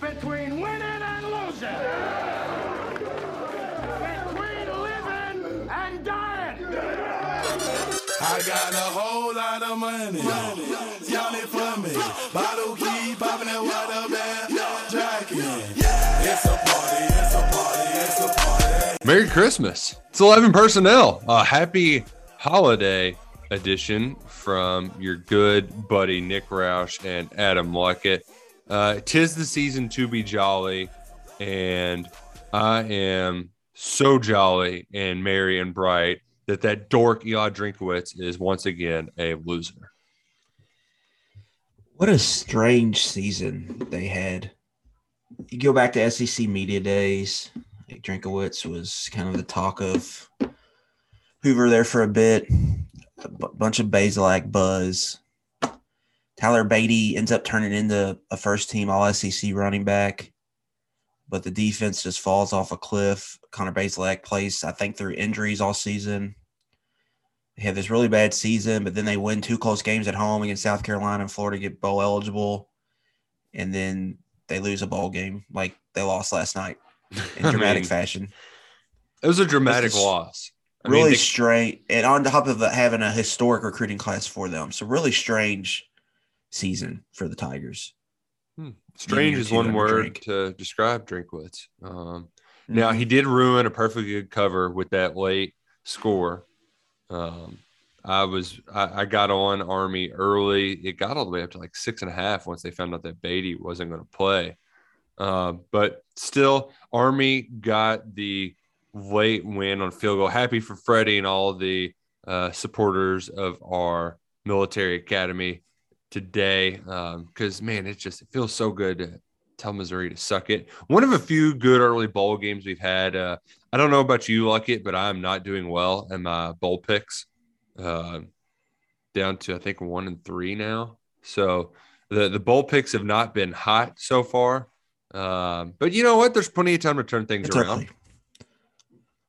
between winning and losing. Between living and dying. I got a whole lot of money. Y'all it for me. Bottle keep popping that water bag. Jacking. It's a party, it's a party, it's a party. Merry Christmas. It's 11 personnel. A happy holiday edition from your good buddy Nick Roush and Adam Luckett. Uh, tis the season to be jolly, and I am so jolly and merry and bright that that dork Eli Drinkwitz is once again a loser. What a strange season they had. You go back to SEC media days. Drinkwitz was kind of the talk of Hoover there for a bit. A bunch of Bazelak buzz. Tyler Badie ends up turning into a first team All SEC running back, but the defense just falls off a cliff. Connor Bazelak plays, I think, through injuries all season. They have this really bad season, but then they win two close games at home against South Carolina and Florida, get bowl eligible, and then they lose a bowl game like they lost last night in I dramatic mean, fashion. It was a dramatic is loss. I really mean, they- strange, and on top of having a historic recruiting class for them, so really strange season for the Tigers. Strange is one word drink. to describe Drinkwitz. Um, Now Mm-hmm. he did ruin a perfectly good cover with that late score. Um, I was I, I got on Army early. It got all the way up to like six and a half once they found out that Badie wasn't going to play. Um, but still, Army got the late win on field goal. Happy for Freddie and all the uh, supporters of our military academy today. Because man, it just it feels so good to tell Missouri to suck it. One of a few good early bowl games we've had. Uh, I don't know about you, Luckett, but I'm not doing well in my bowl picks. Uh, down to I think one and three now. So the the bowl picks have not been hot so far. Um, but you know what? There's plenty of time to turn things It's around.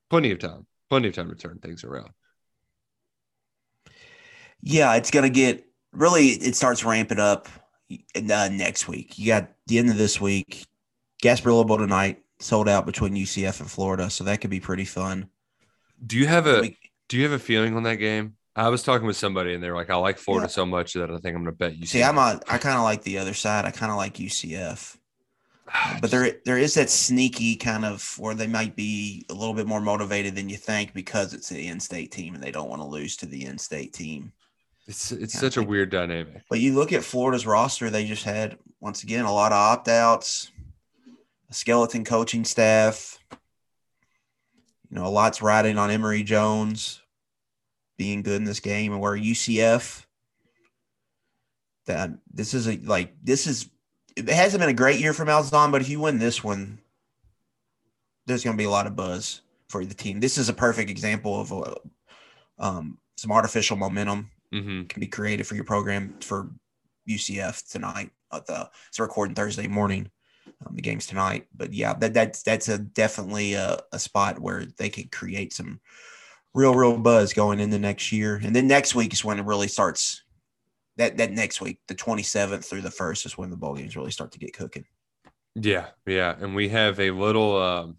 Plenty of time. Plenty of time to turn things around. Yeah, it's gonna get really. It starts ramping up uh, next week. You got the end of this week. Gasparilla Bowl tonight sold out between UCF and Florida, so that could be pretty fun. Do you have a We- do you have a feeling on that game? I was talking with somebody and they were like, I like Florida Yeah. so much that I think I'm gonna bet you. See, I'm a, I kind of like the other side. I kind of like UCF, but there there is that sneaky kind of where they might be a little bit more motivated than you think because it's an in-state team and they don't want to lose to the in-state team. It's it's Yeah, such a weird dynamic. But you look at Florida's roster; they just had once again a lot of opt-outs, a skeleton coaching staff. You know, a lot's riding on Emory Jones being good in this game, and where UCF that this is a like this is it hasn't been a great year for Malzahn, but if you win this one, there's going to be a lot of buzz for the team. This is a perfect example of uh, um, some artificial momentum hmm can be created for your program for UCF tonight. At the it's recording Thursday morning. Um, the game's tonight, but yeah, that that's that's a definitely a, a spot where they could create some real real buzz going into next year, and then next week is when it really starts. That that next week, the twenty seventh through the first, is when the ball games really start to get cooking. Yeah, yeah, and we have a little um,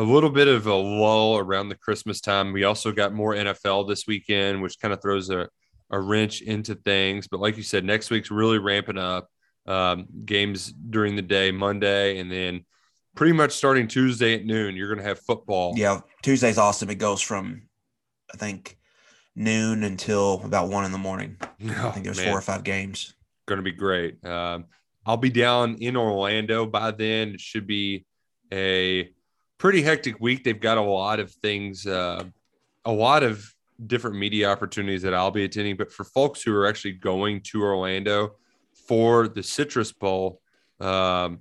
a little bit of a lull around the Christmas time. We also got more NFL this weekend, which kind of throws a, a wrench into things. But like you said, next week's really ramping up. um, games during the day, Monday, and then pretty much starting Tuesday at noon, you're going to have football. Yeah, Tuesday's awesome. It goes from I think noon until about one in the morning. I think there's four or five games. Going to be great. Um, I'll be down in Orlando by then. It should be a pretty hectic week. They've got a lot of things, uh, a lot of different media opportunities that I'll be attending. But for folks who are actually going to Orlando for the Citrus Bowl, um,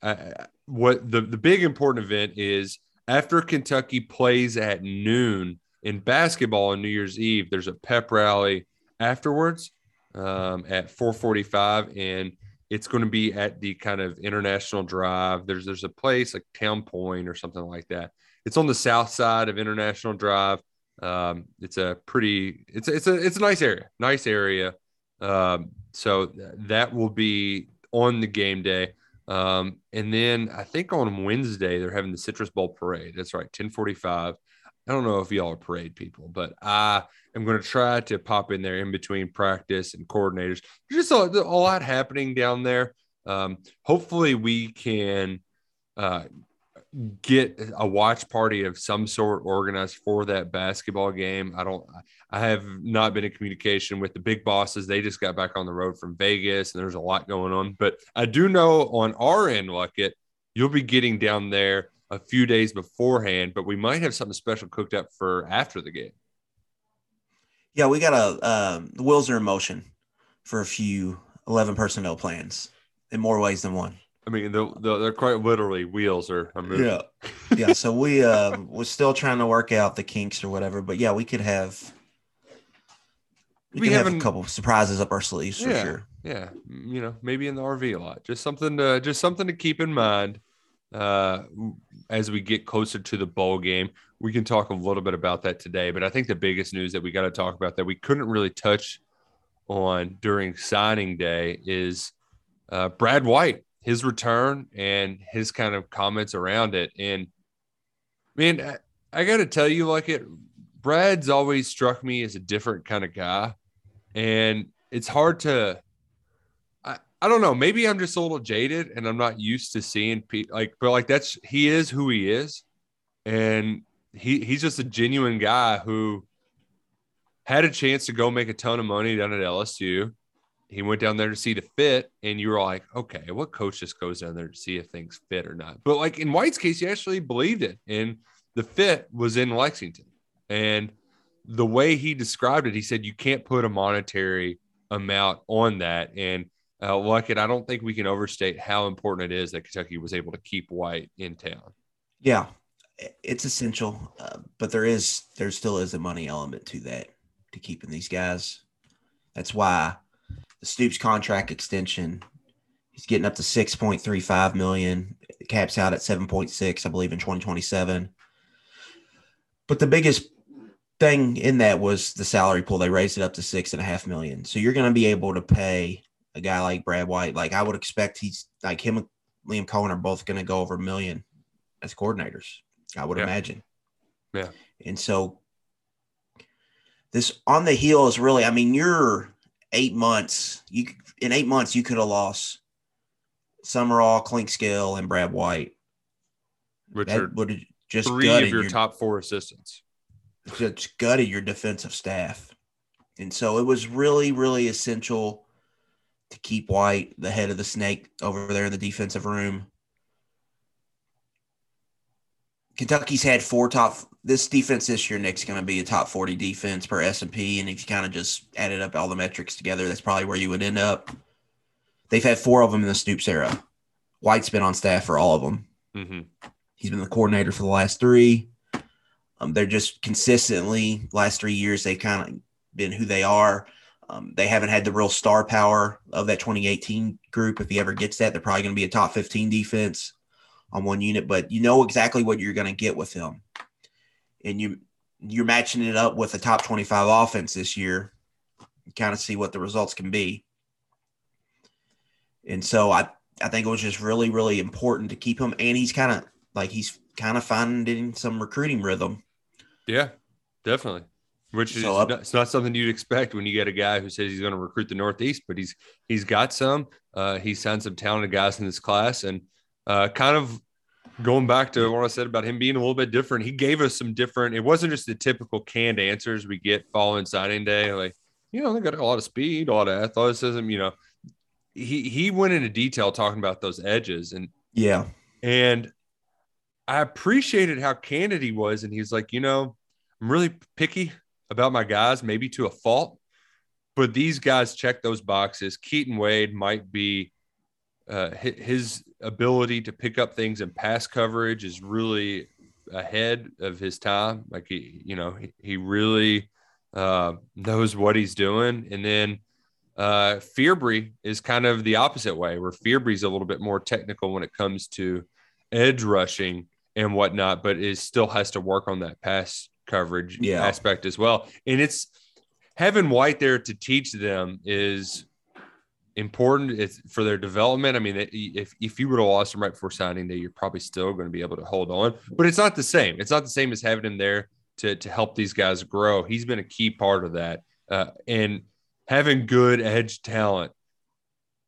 I, what the, the big important event is after Kentucky plays at noon in basketball on New Year's Eve, there's a pep rally afterwards um, at 445 and it's going to be at the kind of international drive. There's there's a place like town point or something like that. It's on the south side of international drive. Um, it's a pretty it's it's a it's a nice area nice area. Um, so th- that will be on the game day. Um, and then i think on wednesday they're having the citrus bowl parade. That's right 1045 I don't know if y'all are parade people, but I am going to try to pop in there in between practice and coordinators. Just a, a lot happening down there. Um, hopefully, we can uh, get a watch party of some sort organized for that basketball game. I don't. I have not been in communication with the big bosses. They just got back on the road from Vegas, and there's a lot going on. But I do know on our end, Luckett, you'll be getting down there a few days beforehand, but we might have something special cooked up for after the game. Yeah, we got a um, the wheels are in motion for a few eleven personnel plans in more ways than one. I mean, the, the, they're quite literally wheels are. are moving. Yeah, yeah. So we uh, we're still trying to work out the kinks or whatever, but yeah, we could have we, We could have a couple surprises up our sleeves for yeah, sure. yeah. You know, maybe in the RV a lot. Just something to just something to keep in mind uh, as we get closer to the bowl game. We can talk a little bit about that today, but I think the biggest news that we got to talk about that we couldn't really touch on during signing day is uh, Brad White, his return and his kind of comments around it. And man, I, I got to tell you, like it, Brad's always struck me as a different kind of guy, and it's hard to. I, don't know. Maybe I'm just a little jaded, and I'm not used to seeing people like, but like that's he is who he is, and he he's just a genuine guy who had a chance to go make a ton of money down at LSU. He went down there to see the fit, and you were like, okay, what coach just goes down there to see if things fit or not? But like in White's case, he actually believed it, and the fit was in Lexington. And the way he described it, he said you can't put a monetary amount on that. And uh, Luckett, I don't think we can overstate how important it is that Kentucky was able to keep White in town. Yeah, it's essential, uh, but there is there still is a money element to that to keeping these guys. That's why the Stoops contract extension. He's getting up to six point three five million. It caps out at seven point six, I believe, in twenty twenty seven. But the biggest thing in that was the salary pool. They raised it up to six and a half million. So you're going to be able to pay a guy like Brad White. Like I would expect he's like him and Liam Coen are both going to go over a million as coordinators. I would Yeah. imagine. Yeah. And so this on the heel is really, I mean, you're eight months. You in eight months you could have lost Sumrall, Clink Scale, and Brad White. Richard That would have just three gutted of your your top four assistants. just gutted your defensive staff. And so it was really, really essential to keep White the head of the snake over there in the defensive room. Kentucky's had four top. This defense this year, Nick's going to be a top forty defense per S and P, and if you kind of just added up all the metrics together, that's probably where you would end up. They've had four of them in the Stoops era. White's been on staff for all of them. Mm-hmm. He's been the coordinator for the last three. Um, they're just consistently last three years they've kind of been who they are. Um, they haven't had the real star power of that 2018 group. If he ever gets that, they're probably going to be a top 15 defense on one unit. But you know exactly what you're going to get with him, and you you're matching it up with a top 25 offense this year. Kind of see what the results can be. And so I I think it was just really really important to keep him, and he's kind of like he's kind of finding some recruiting rhythm. Yeah, definitely. Which is up- not, it's not something you'd expect when you get a guy who says he's going to recruit the Northeast, but he's he's got some. Uh, he's signed some talented guys in this class, and uh, kind of going back to what I said about him being a little bit different. He gave us some different. It wasn't just the typical canned answers we get following signing day, like you know they got a lot of speed, a lot of athleticism. You know, he he went into detail talking about those edges, and Yeah. and I appreciated how candid he was. And he's like, you know, I'm really picky about my guys, maybe to a fault, but these guys check those boxes. Keaton Wade might be uh, his ability to pick up things in pass coverage is really ahead of his time. Like he, you know, he, he really uh, knows what he's doing. And then uh, Fearbry is kind of the opposite way, where Fearbry's a little bit more technical when it comes to edge rushing and whatnot, but is still has to work on that pass coverage Yeah. aspect as well. And it's having White there to teach them is important it's for their development. I mean, if if you would have lost him right before signing day, you're probably still going to be able to hold on. But it's not the same. It's not the same as having him there to to help these guys grow. He's been a key part of that, uh, and having good edge talent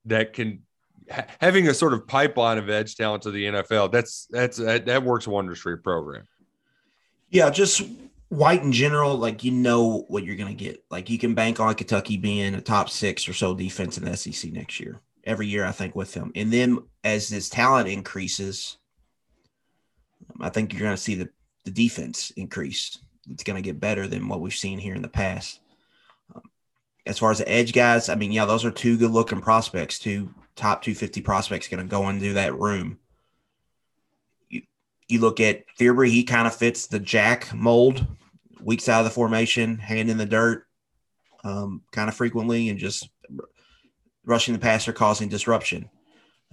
that can ha- having a sort of pipeline of edge talent to the NFL. That's that's that, that works wonders for your program. Yeah, just white in general, like you know what you're going to get. Like you can bank on Kentucky being a top six or so defense in the SEC next year. Every year, I think with them, and then as this talent increases, I think you're going to see the the defense increase. It's going to get better than what we've seen here in the past. Um, as far as the edge guys, I mean, yeah, those are two good looking prospects, two top 250 prospects going to go into that room you look at Fearbry, he kind of fits the Jack mold, weeks out of the formation, hand in the dirt, um, kind of frequently, and just rushing the passer, causing disruption.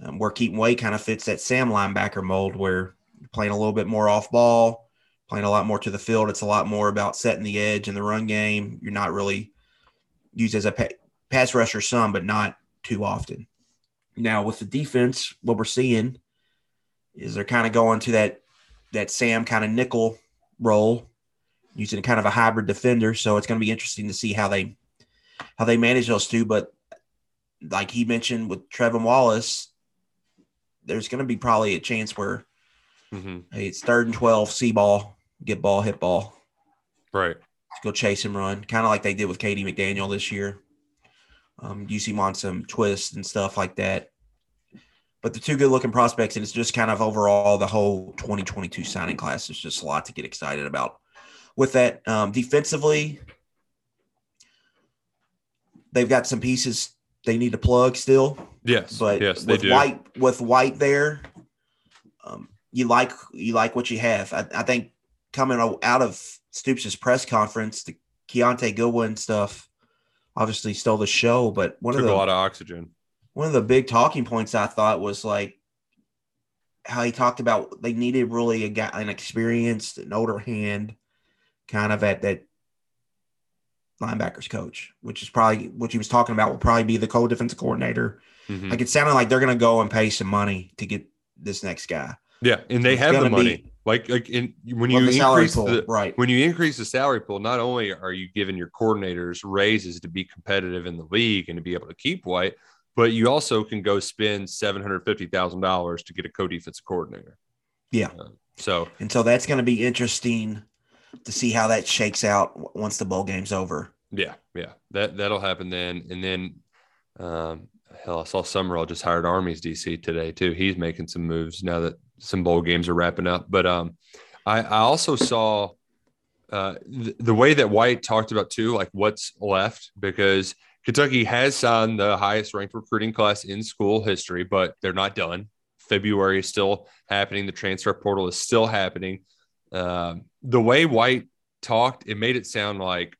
Um, where Keaton Wade kind of fits that Sam linebacker mold, where playing a little bit more off ball, playing a lot more to the field. It's a lot more about setting the edge in the run game. You're not really used as a pa- pass rusher some, but not too often. Now with the defense, what we're seeing is they're kind of going to that that Sam kind of nickel role, using kind of a hybrid defender. So it's going to be interesting to see how they how they manage those two. But like he mentioned with Trevin Wallace, there's going to be probably a chance where Mm-hmm. hey, it's third and twelve, see ball, get ball, hit ball, Right. go chase and run, kind of like they did with Katie McDaniel this year. Um, you see him on some twists and stuff like that. But the two good looking prospects, and it's just kind of overall the whole 2022 signing class is just a lot to get excited about. With that, um, defensively, they've got some pieces they need to plug still. Yes. But yes, with. White with White there, um, you like you like what you have. I, I think coming out of Stoops' press conference, the Kiyaunta Goodwin stuff obviously stole the show. But one Took of a the lot of oxygen. One of the big talking points I thought was like how he talked about they needed really a guy, an experienced, an older hand, kind of at that linebackers coach, which is probably what he was talking about. Will probably be the co-defensive coordinator. Mhm. Like it sounded like they're going to go and pay some money to get this next guy. Yeah, and they It's have the money. be- like, like in when you the increase pool, the right. when you increase the salary pool, not only are you giving your coordinators raises to be competitive in the league and to be able to keep White, but you also can go spend seven hundred fifty thousand dollars to get a co-defensive coordinator. Yeah. So And so that's going to be interesting to see how that shakes out once the bowl game's over. Yeah, yeah, that that'll happen then, and then um, hell, I saw Sumrall just hired Army's DC today too. He's making some moves now that some bowl games are wrapping up. But um, I, I also saw uh, th- the way that White talked about too, like what's left because Kentucky has signed the highest ranked recruiting class in school history, but they're not done. February is still happening. The transfer portal is still happening. Um, the way White talked, it made it sound like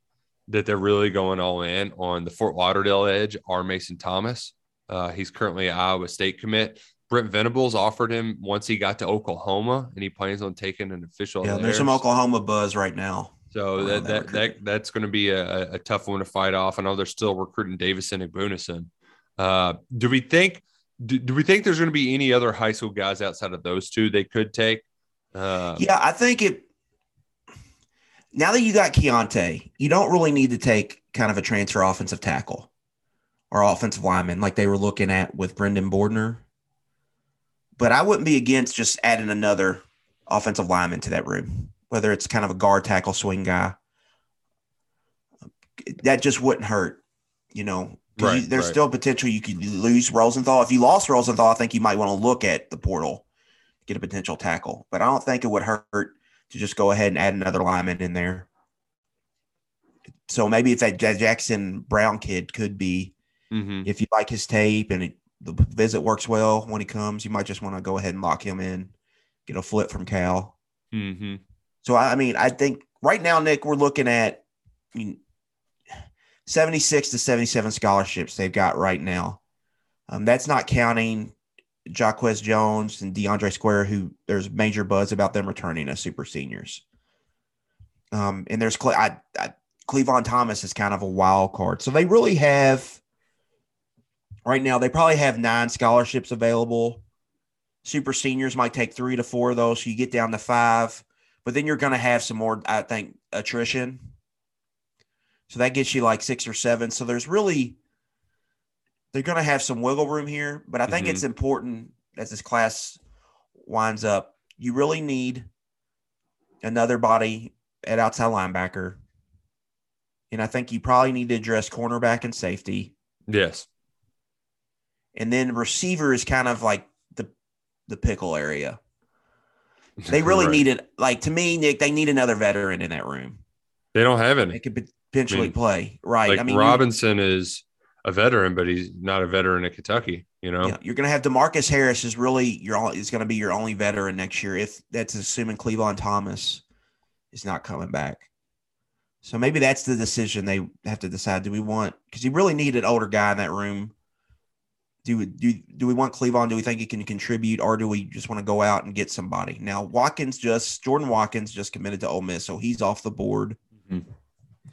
that they're really going all in on the Fort Lauderdale edge, R. Mason Thomas. Uh, he's currently an Iowa State commit. Brent Venables offered him once he got to Oklahoma, and he plans on taking an official. Yeah, there. there's some Oklahoma buzz right now. So that that that, that that's going to be a, a tough one to fight off. I know they're still recruiting Davison and Bunison. Uh, do we think do, do we think there's going to be any other high school guys outside of those two they could take? Uh, Yeah, I think it. now that you got Kiyaunta, you don't really need to take kind of a transfer offensive tackle or offensive lineman like they were looking at with Brendan Bordner. But I wouldn't be against just adding another offensive lineman to that room, whether it's kind of a guard tackle swing guy. That just wouldn't hurt, you know. Right, you- there's right. still potential you could lose Rosenthal. If you lost Rosenthal, I think you might want to look at the portal, get a potential tackle. But I don't think it would hurt to just go ahead and add another lineman in there. So maybe if that Jackson Brown kid could be, hmm if you like his tape and it, the visit works well when he comes, you might just want to go ahead and lock him in, get a flip from Cal. hmm So I mean, I think right now, Nick, we're looking at I mean, 76 to 77 scholarships they've got right now. Um, that's not counting Jaquez Jones and DeAndre Square, who there's major buzz about them returning as super seniors. Um, and there's Cle- I, I, Clevan Thomas is kind of a wild card. So they really have right now, they probably have nine scholarships available. Super seniors might take three to four of those. So you get down to five but then you're going to have some more, I think, attrition. So that gets you like six or seven. So there's really, they're going to have some wiggle room here. But I think Mhm. it's important as this class winds up, you really need another body at outside linebacker. And I think you probably need to address cornerback and safety. Yes. And then receiver is kind of like the the pickle area. They really Right. need it. Like to me, Nick, they need another veteran in that room. They don't have any. They could potentially I mean, play. Right. Like I mean, Robinson is a veteran, but he's not a veteran at Kentucky. You know. yeah, you're going to have Demarcus Harris is really your only- is going to be your only veteran next year. If that's assuming Clevan Thomas is not coming back. So maybe that's the decision they have to decide. Do we want because you really need an older guy in that room? Do we do do we want Clevan? Do we think he can contribute, or do we just want to go out and get somebody? Now Watkins just Jordan Watkins just committed to Ole Miss, so he's off the board.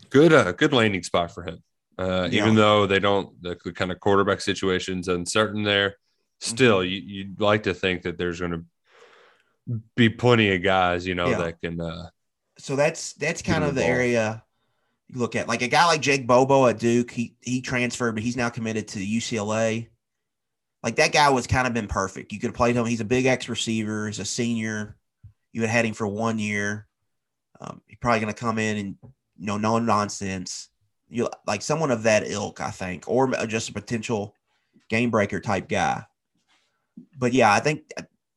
good uh, good landing spot for him. Uh, Yeah. Even though they don't the, kind of quarterback situation's uncertain there, still Mm-hmm. you, you'd like to think that there's going to be plenty of guys you know Yeah. that can. Uh, so that's that's kind of the the ball. area you look at. Like a guy like Jake Bobo at Duke, he he transferred, but he's now committed to UCLA. Like that guy was kind of been perfect. You could have played him. He's a big X receiver. He's a senior. You had had him for one year. Um, he's probably going to come in and you know no nonsense. You like someone of that ilk, I think, or just a potential game breaker type guy. But yeah, I think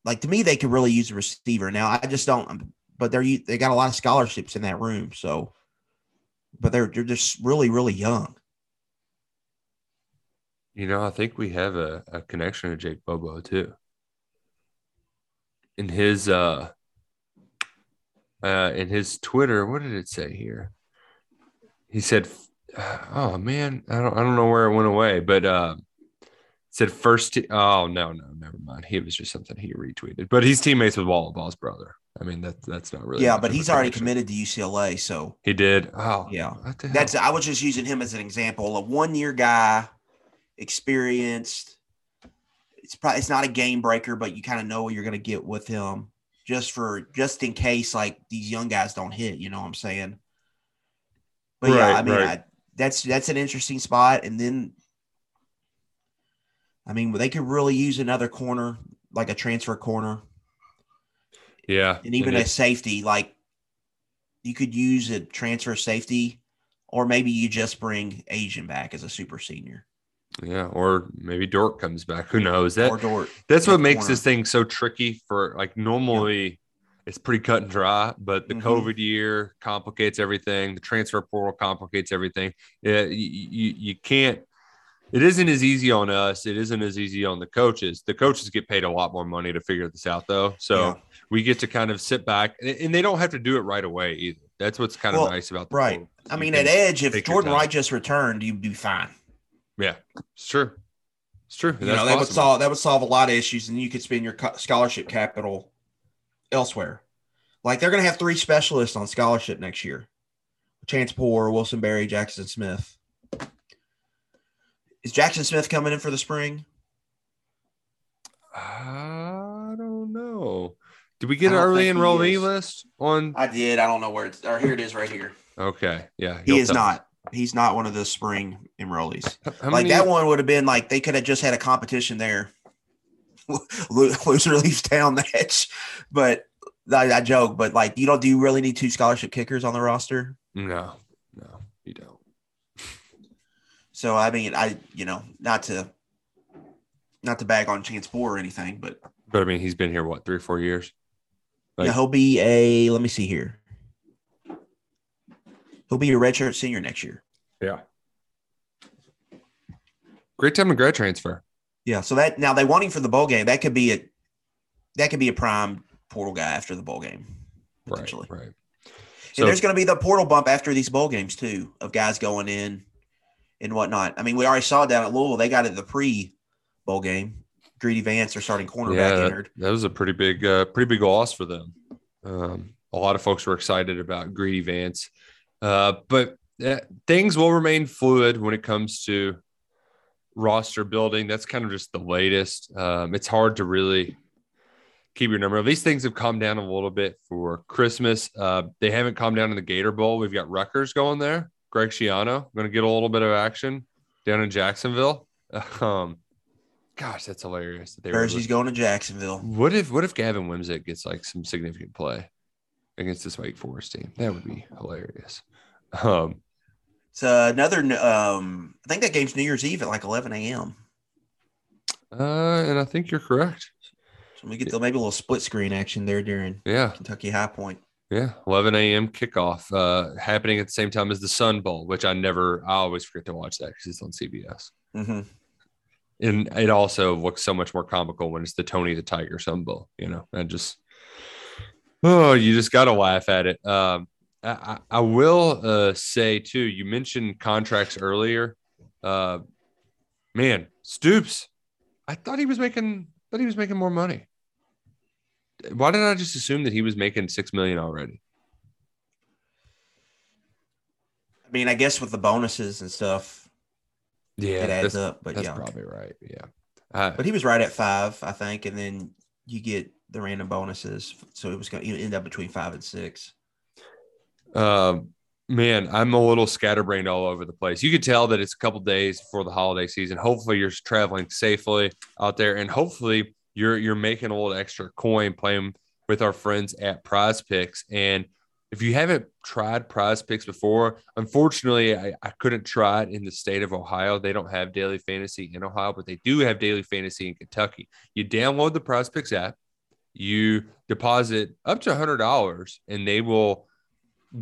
like to me they could really use a receiver. Now I just don't. But they're they got a lot of scholarships in that room, so. But they're they're just really really young. You know, I think we have a, a connection to Jake Bobo too. In his uh, uh, in his Twitter, what did it say here? He said, "Oh man, I don't I don't know where it went away, but uh, said first. Te- oh no, no, never mind. He was just something he retweeted, but he's teammates with Wallaball's brother. I mean, that that's not really yeah, but he's already committed to UCLA, so He did. Oh yeah. what the hell? That's I was just using him as an example. A one year guy, experienced. It's probably it's not a game breaker, but you kind of know what you're going to get with him, just for just in case like these young guys don't hit. You know what I'm saying? But yeah, I mean right. I, that's that's an interesting spot, and then I mean they could really use another corner, like a transfer corner, yeah, and even it- a safety. Like you could use a transfer safety, or maybe you just bring Ajian back as a super senior. Yeah, or maybe Dort comes back. Who knows? That or Dort. that's what makes corner. this thing so tricky for like normally it's pretty cut and dry, but the Mhm. COVID year complicates everything. The transfer portal complicates everything. Yeah, you, you, you can't. It isn't as easy on us. It isn't as easy on the coaches. The coaches get paid a lot more money to figure this out, though. So Yeah. we get to kind of sit back, and, they don't have to do it right away either. That's what's kind of nice about the Right. I mean, at Edge, if Jordan. Wright just returned, you'd be fine. Yeah, it's true. It's true. You know, that would solve that would solve a lot of issues, and you could spend your scholarship capital elsewhere. Like they're going to have three specialists on scholarship next year: Chance Poore, Wilson Berry, Jackson Smith. Is Jackson Smith coming in for the spring? I don't know. Did we get an early enrollee list on? I did. I don't know where it's. Or here it is, right here. Okay, yeah, He is not. He's not one of the spring enrollees. How like many- that one would have been like they could have just had a competition there. Loser leaves town match, but I, I joke. But like, you don't. Do you really need two scholarship kickers on the roster? No, no, you don't. So I mean, I you know not to not to bag on Chance Poore or anything, but But I mean, he's been here what three or four years. Like- yeah, he'll be a. Let me see here. He'll be a redshirt senior next year. Yeah. Great time to grad transfer. Yeah. So that now they want him for the bowl game. That could be a that could be a prime portal guy after the bowl game. Right, right. and there's going to be the portal bump after these bowl games too, of guys going in and whatnot. I mean, we already saw down at Louisville they got it the pre bowl game. Greedy Vance, their starting cornerback, yeah, that, entered. that was a pretty big, uh, pretty big loss for them. Um, a lot of folks were excited about Greedy Vance, uh, but uh, things will remain fluid when it comes to roster building. That's kind of just the latest. Um, it's hard to really keep your number. These things have calmed down a little bit for Christmas. Uh, they haven't calmed down in the Gator Bowl. We've got Rutgers going there. Greg Schiano going to get a little bit of action down in Jacksonville. Um, gosh, that's hilarious. That they Jersey's going to Jacksonville. what if what if Gavin Wimsatt gets like some significant play against this Wake Forest team? That would be hilarious. Um, It's uh, another. Um, I think that game's New Year's Eve at like 11 a.m. uh, and I think you're correct. So we get the, maybe a little split screen action there during Yeah, Kentucky High Point. yeah. 11 a.m. kickoff uh, happening at the same time as the Sun Bowl, which I never, I always forget to watch that because it's on CBS. Mm-hmm. And it also looks so much more comical when it's the Tony the Tiger Sun Bowl. You know, and just oh, you just got to laugh at it. Um, I, I will uh, say too. You mentioned contracts earlier. Uh, man, Stoops. I thought he was making. Thought he was making more money. Why did I just assume that he was making six million already? I mean, I guess with the bonuses and stuff, Yeah, it adds up. But that's yeah, probably right. Yeah, Uh, but he was right at five, I think, and then you get the random bonuses, so it was going to end up between five and six. Um, man, I'm a little scatterbrained all over the place. You could tell that it's a couple days before the holiday season. Hopefully, you're traveling safely out there, and hopefully, you're you're making a little extra coin playing with our friends at Prize Picks. And if you haven't tried Prize Picks before, unfortunately, I, I couldn't try it in the state of Ohio. They don't have daily fantasy in Ohio, but they do have daily fantasy in Kentucky. You download the Prize Picks app, you deposit up to hundred dollars, and they will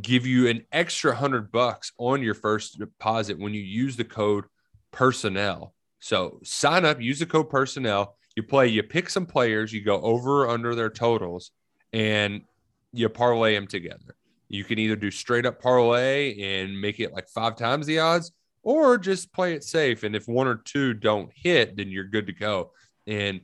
give you an extra hundred bucks on your first deposit when you use the code personnel. So sign up, use the code personnel. You play, you pick some players, you go over or under their totals, and you parlay them together. You can either do straight up parlay and make it like five times the odds, or just play it safe. And if one or two don't hit, then you're good to go. And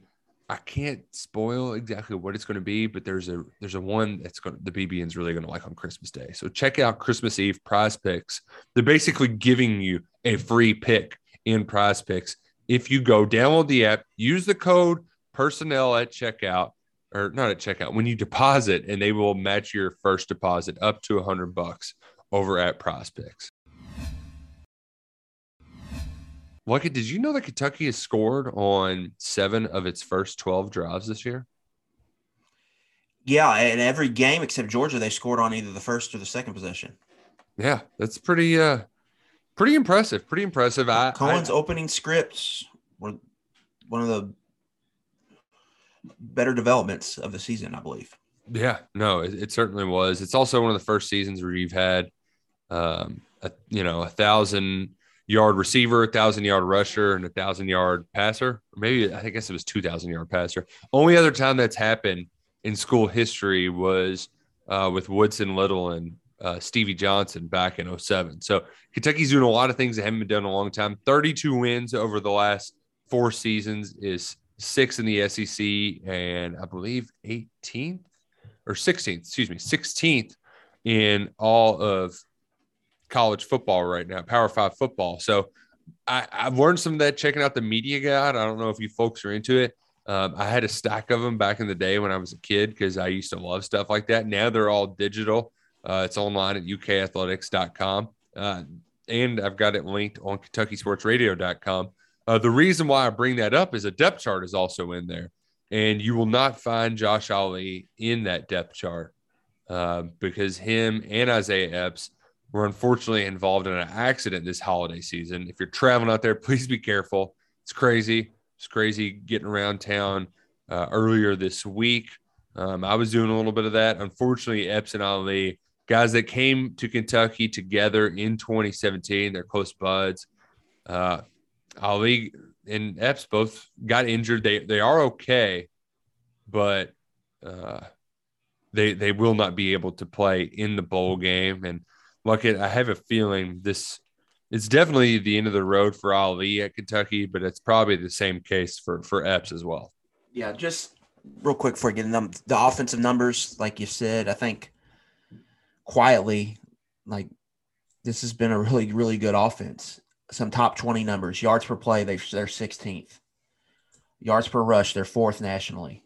I can't spoil exactly what it's going to be, but there's a there's a one that's going to the BBN's really going to like on Christmas Day. So check out Christmas Eve Prize Picks. They're basically giving you a free pick in Prize Picks if you go download the app, use the code personnel at checkout or not at checkout when you deposit, and they will match your first deposit up to a hundred bucks over at Prize Lucky, did you know that Kentucky has scored on seven of its first 12 drives this year? Yeah, in every game except Georgia, they scored on either the first or the second possession. Yeah, that's pretty uh pretty impressive. Pretty impressive. I, Coen's I opening scripts were one of the better developments of the season, I believe. yeah, no, it, it certainly was. It's also one of the first seasons where you've had um a you know a thousand yard receiver, a thousand yard rusher, and a thousand yard passer. Maybe I guess it was two thousand yard passer. Only other time that's happened in school history was uh, with Woodson Little and uh, Stevie Johnson back in 07. So Kentucky's doing a lot of things that haven't been done in a long time. 32 wins over the last four seasons is six in the SEC and I believe 18th or 16th, excuse me, 16th in all of college football right now, Power Five football. So I, I've learned some of that checking out the media guide. I don't know if you folks are into it. Um, I had a stack of them back in the day when I was a kid because I used to love stuff like that. Now they're all digital. Uh, it's online at ukathletics.com. Uh, and I've got it linked on kentuckysportsradio.com. Uh, the reason why I bring that up is a depth chart is also in there. And you will not find Josh Ali in that depth chart uh, because him and Isaiah Epps were unfortunately involved in an accident this holiday season. If you're traveling out there, please be careful. It's crazy. It's crazy getting around town uh, earlier this week. Um, I was doing a little bit of that. Unfortunately, Epps and Ali, guys that came to Kentucky together in 2017, they're close buds. Uh, Ali and Epps both got injured. They they are okay, but uh, they they will not be able to play in the bowl game. And look, I have a feeling this it's definitely the end of the road for Ali at Kentucky, but it's probably the same case for for Epps as well. Yeah, just real quick for getting them the offensive numbers, like you said, I think quietly, like this has been a really really good offense. Some top twenty numbers, yards per play, they they're sixteenth. Yards per rush, they're fourth nationally.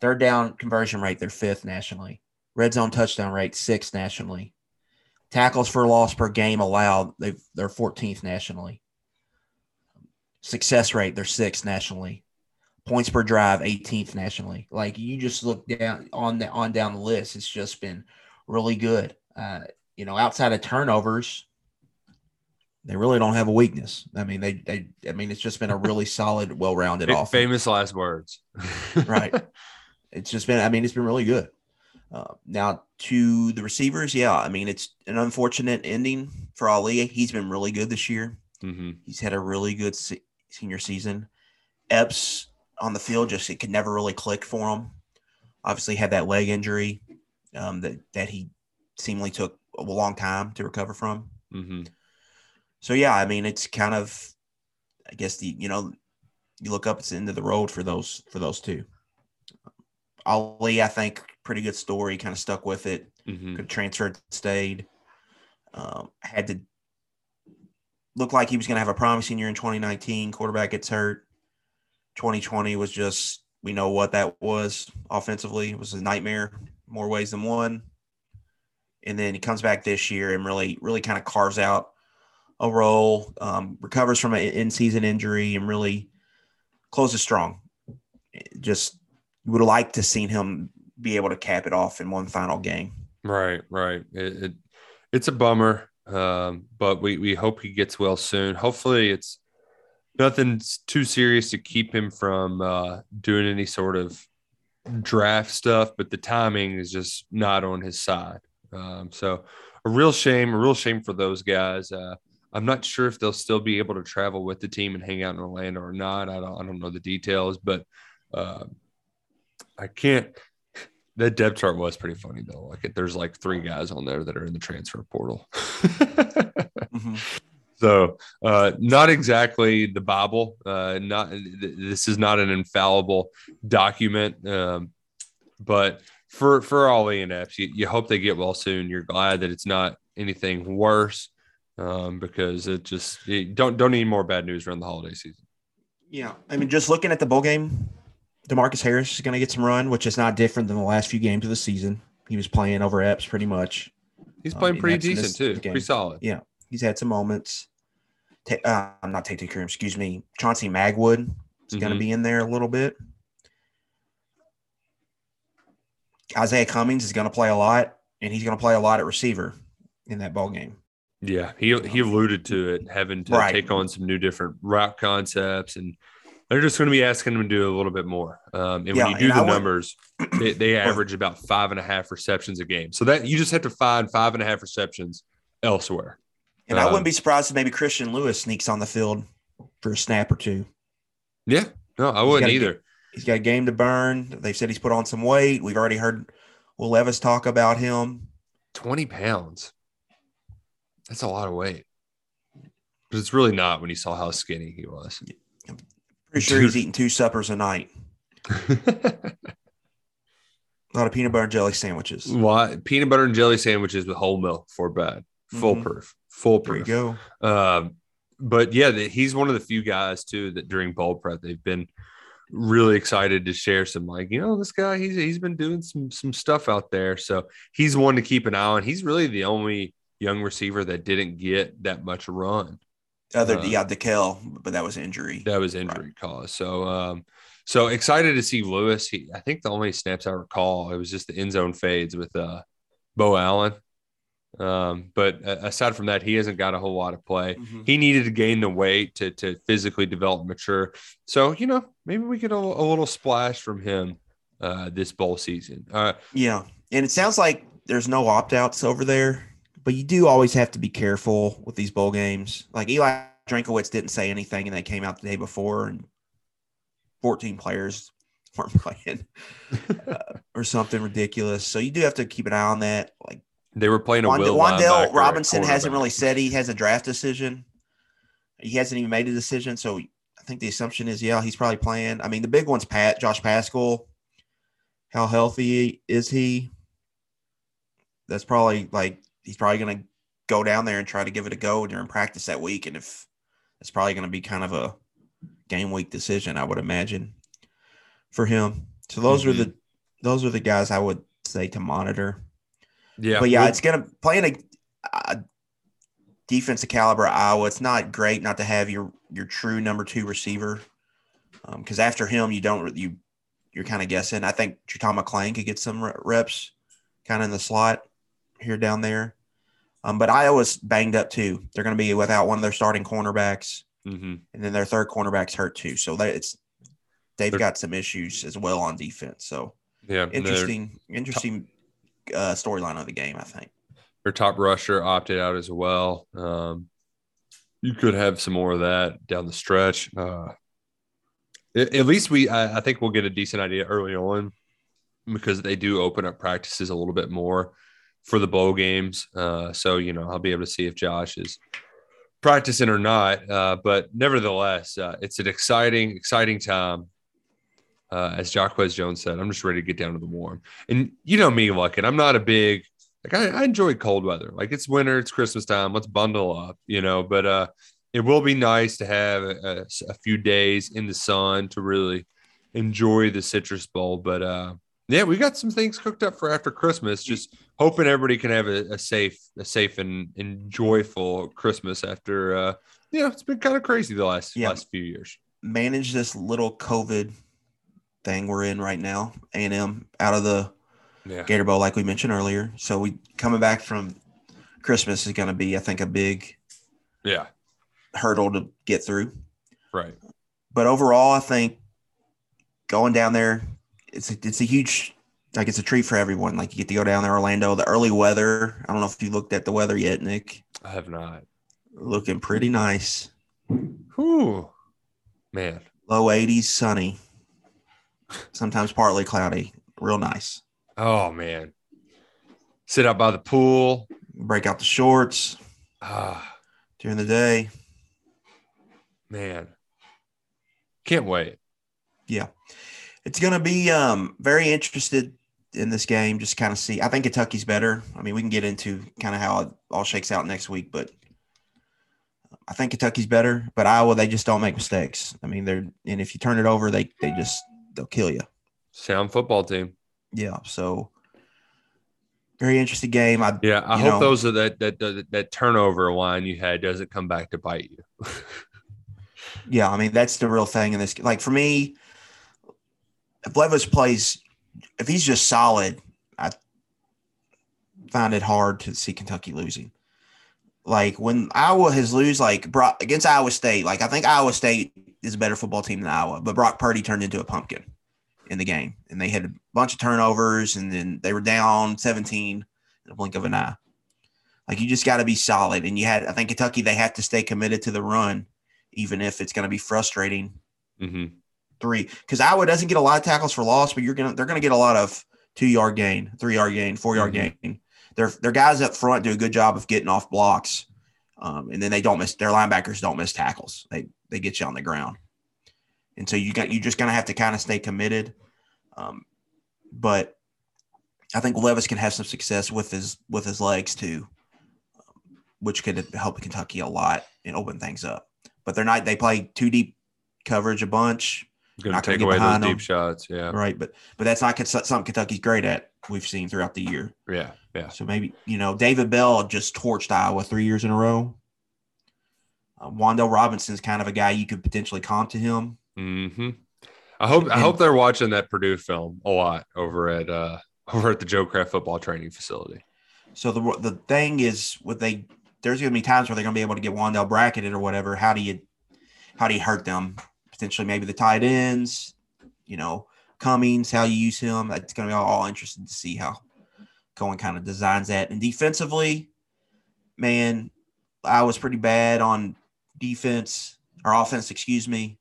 Third down conversion rate, they're fifth nationally. Red zone touchdown rate, sixth nationally. Tackles for loss per game allowed, they they're 14th nationally. Success rate, they're sixth nationally. Points per drive, 18th nationally. Like you just look down on the on down the list, it's just been really good. Uh, you know, outside of turnovers, they really don't have a weakness. I mean, they, they I mean, it's just been a really solid, well-rounded offense. Famous last words. right. It's just been, I mean, it's been really good. Uh, now to the receivers, yeah, I mean it's an unfortunate ending for Ali. He's been really good this year. Mm-hmm. He's had a really good se- senior season. Epps on the field just it could never really click for him. Obviously had that leg injury um, that that he seemingly took a long time to recover from. Mm-hmm. So yeah, I mean it's kind of, I guess the you know, you look up it's the end of the road for those for those two. Ali, I think, pretty good story. Kind of stuck with it. Mm-hmm. Could transferred, stayed. Um, had to look like he was going to have a promising year in 2019. Quarterback gets hurt. 2020 was just we know what that was offensively. It was a nightmare, more ways than one. And then he comes back this year and really, really kind of carves out a role, um, recovers from an in-season injury, and really closes strong. Just would have liked to seen him be able to cap it off in one final game. Right, right. It, it it's a bummer, um, but we we hope he gets well soon. Hopefully, it's nothing too serious to keep him from uh, doing any sort of draft stuff. But the timing is just not on his side. Um, so a real shame, a real shame for those guys. Uh, I'm not sure if they'll still be able to travel with the team and hang out in Orlando or not. I don't, I don't know the details, but uh, I can't. That depth chart was pretty funny though. Like there's like three guys on there that are in the transfer portal. mm-hmm. So uh, not exactly the Bible. Uh, not this is not an infallible document, um, but for for and Epps, you, you hope they get well soon. You're glad that it's not anything worse um, because it just you don't don't need more bad news around the holiday season. Yeah, I mean, just looking at the bowl game, Demarcus Harris is going to get some run, which is not different than the last few games of the season. He was playing over Epps pretty much. He's playing um, pretty decent too, game. pretty solid. Yeah, he's had some moments. uh, I'm not Tate Kareem, excuse me. Chauncey Magwood is mm-hmm. going to be in there a little bit. Isaiah Cummings is going to play a lot, and he's going to play a lot at receiver in that ball game. Yeah, he he alluded to it, having to right. take on some new different route concepts, and they're just going to be asking him to do a little bit more. Um, and yeah, when you do the numbers, they, they average about five and a half receptions a game. So that you just have to find five and a half receptions elsewhere. And um, I wouldn't be surprised if maybe Christian Lewis sneaks on the field for a snap or two. Yeah, no, I wouldn't either. Get, he's got a game to burn. They've said he's put on some weight. We've already heard Will Levis talk about him. Twenty pounds. That's a lot of weight. But it's really not when you saw how skinny he was. Pretty sure he's eating two suppers a night. a lot of peanut butter and jelly sandwiches. Why peanut butter and jelly sandwiches with whole milk for bed. Full mm-hmm. proof. Full proof. There you go. Um, but yeah, the, he's one of the few guys too that during bowl prep they've been really excited to share some like you know this guy he's he's been doing some some stuff out there so he's one to keep an eye on he's really the only young receiver that didn't get that much run Other Uh, yeah, DeKel, but that was injury. that was injury cause so um so excited to see lewis. He i think the only snaps i recall it was just the end zone fades with uh Beau Allen. Um but uh, aside from that he hasn't got a whole lot of play. Mhm. he needed to gain the weight to to physically develop mature. So you know maybe we get a, a little splash from him uh this bowl season. Uh Yeah. And it sounds like there's no opt outs over there, but you do always have to be careful with these bowl games. Like Eli Drinkwitz didn't say anything and they came out the day before and 14 players weren't playing uh, or something ridiculous. So you do have to keep an eye on that. Like they were playing a Wand- Will Wan'Dale Robinson hasn't really said he has a draft decision. He hasn't even made a decision. So I think the assumption is, yeah, he's probably playing. I mean, the big one's Pat, Josh Paschal. How healthy is he? That's probably like he's probably going to go down there and try to give it a go during practice that week. And if it's probably going to be kind of a game week decision, I would imagine for him. So those are the mm-hmm. those are the guys I would say to monitor. yeah But yeah, it's gonna playing a, a defensive caliber Iowa. It's not great not to have your your true number two receiver um, because after him you don't you you're kind of guessing. I think Chutan McClain could get some reps kind of in the slot here down there. Um, but Iowa's banged up too. They're going to be without one of their starting cornerbacks, Mhm. and then their third cornerback's hurt too. So they, it's they've They're- got some issues as well on defense. So yeah interesting, interesting uh, storyline of the game. I think. their top rusher opted out as well. Um, you could have some more of that down the stretch. Uh, at, at least we, I, I think we'll get a decent idea early on because they do open up practices a little bit more for the bowl games. Uh, so you know, I'll be able to see if Josh is practicing or not. Uh, but nevertheless, uh, it's an exciting, exciting time. Uh, as Jacquez Jones said, I'm just ready to get down to the warm. And you know me, Luckett, I'm not a big like I, I enjoy cold weather. Like it's winter, it's Christmas time. Let's bundle up, you know. But uh, it will be nice to have a, a few days in the sun to really enjoy the Citrus Bowl. But uh, yeah, we got some things cooked up for after Christmas. Just hoping everybody can have a, a safe, a safe and, and joyful Christmas after. Uh, you know, it's been kind of crazy the last Yeah. last few years. manage this little COVID thing we're in right now. A and M out of the Yeah, Gator Bowl, like we mentioned earlier. So we coming back from Christmas is going to be, I think, a big yeah, hurdle to get through. right. But overall, I think going down there, it's a, it's a huge, like it's a treat for everyone. Like you get to go down there, Orlando. The early weather. I don't know if you looked at the weather yet, Nick. I have not. Looking pretty nice. Whew, man. Low 80s, sunny. Sometimes partly cloudy. Real nice. Oh man. Sit out by the pool. Break out the shorts Ah, during the day. man. Can't wait. Yeah. It's going to be um, very interested in this game. Just kind of see. I think Kentucky's better. I mean, we can get into kind of how it all shakes out next week, but I think Kentucky's better. But Iowa, they just don't make mistakes. I mean, they're and if you turn it over, they they just they'll kill you. Sound football team. Yeah. So very interesting game. I Yeah, I hope know, those are that, that that that turnover line you had doesn't come back to bite you. Yeah, I mean that's the real thing in this. Like for me, if Levis plays, if he's just solid, I find it hard to see Kentucky losing. Like when Iowa has lose, like Brock against Iowa State, like I think Iowa State is a better football team than Iowa, but Brock Purdy turned into a pumpkin in the game, and they had a bunch of turnovers, and then they were down seventeen in a blink of an eye. Like you just got to be solid, and you had I think Kentucky they have to stay committed to the run even if it's going to be frustrating. hmm Three, because Iowa doesn't get a lot of tackles for loss, but you're gonna they're gonna get a lot of two yard gain, three yard gain, four yard gain. Their their guys up front do a good job of getting off blocks, um, and then they don't miss their linebackers don't miss tackles. They they get you on the ground, and so you got you just gonna have to kind of stay committed. Um, but I think Levis can have some success with his with his legs too, um, which could help Kentucky a lot and open things up. But they're not. They play two deep coverage a bunch. Going to gonna take away those behind deep shots. Yeah. right? But but that's not something Kentucky's great at. We've seen throughout the year. Yeah. Yeah. So maybe you know David Bell just torched Iowa three years in a row. Uh, Wan'Dale Robinson's kind of a guy you could potentially comp to him. hmm I hope I hope they're watching that Purdue film a lot over at uh over at the Joe Craft football training facility. So the the thing is, what they there's going to be times where they're going to be able to get Wan'Dale bracketed or whatever. How do you how do you hurt them? Potentially, maybe the tight ends. You know, Cummings, how you use him. It's going to be all, all interesting to see how Coen kind of designs that. And defensively, man, I was pretty bad on defense or offense, excuse me.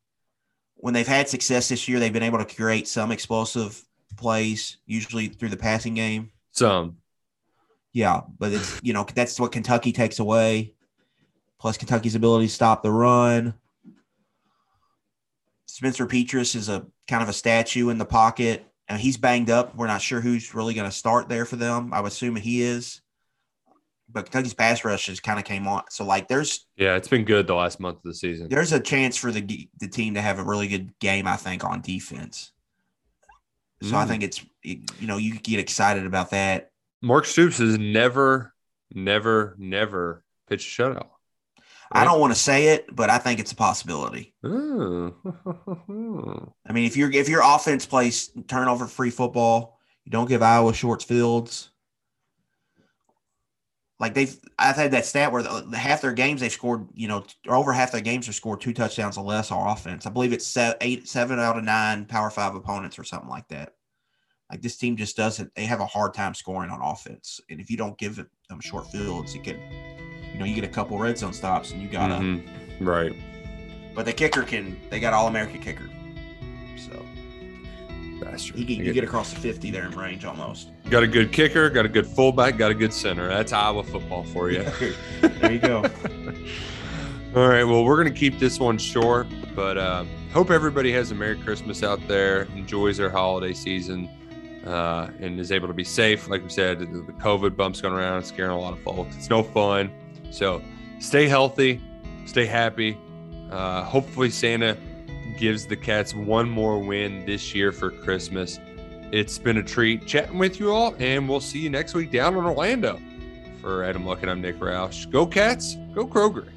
When they've had success this year, they've been able to create some explosive plays, usually through the passing game. Some Yeah, but it's you know that's what Kentucky takes away. Plus Kentucky's ability to stop the run. Spencer Petras is a kind of a statue in the pocket. And he's banged up. We're not sure who's really going to start there for them. I would assume he is. But Kentucky's pass rush just kind of came on. So like there's yeah, it's been good the last month of the season. there's a chance for the the team to have a really good game, I think, on defense. So I Mm. think it's you know you get excited about that. Mark Stoops has never, never, never pitched a shutout. I don't want to say it, but I think it's a possibility. Oh. I mean, if your if your offense plays turnover free football, you don't give Iowa short fields. Like they've, I've had that stat where the, half their games they've scored, you know, or over half their games have scored two touchdowns or less on offense. I believe it's eight, seven out of nine Power Five opponents or something like that. Like this team just doesn't. They have a hard time scoring on offense, and if you don't give them short fields, you can, you know, you get a couple red zone stops, and you gotta. Mhm. Right. But the kicker can. They got all American kicker, so Bastard. he can, you get- get across the fifty there in range almost. Got a good kicker, got a good fullback, got a good center. That's Iowa football for you. there you go. All right. Well, we're going to keep this one short, but uh, hope everybody has a Merry Christmas out there, enjoys their holiday season, uh, and is able to be safe. Like we said, the the COVID bump's going around, scaring a lot of folks. It's no fun. So stay healthy, stay happy. Uh, hopefully, Santa gives the Cats one more win this year for Christmas. It's been a treat chatting with you all, and we'll see you next week down in Orlando. For Adam Luckett I'm Nick Roush. Go Cats, go Kroger.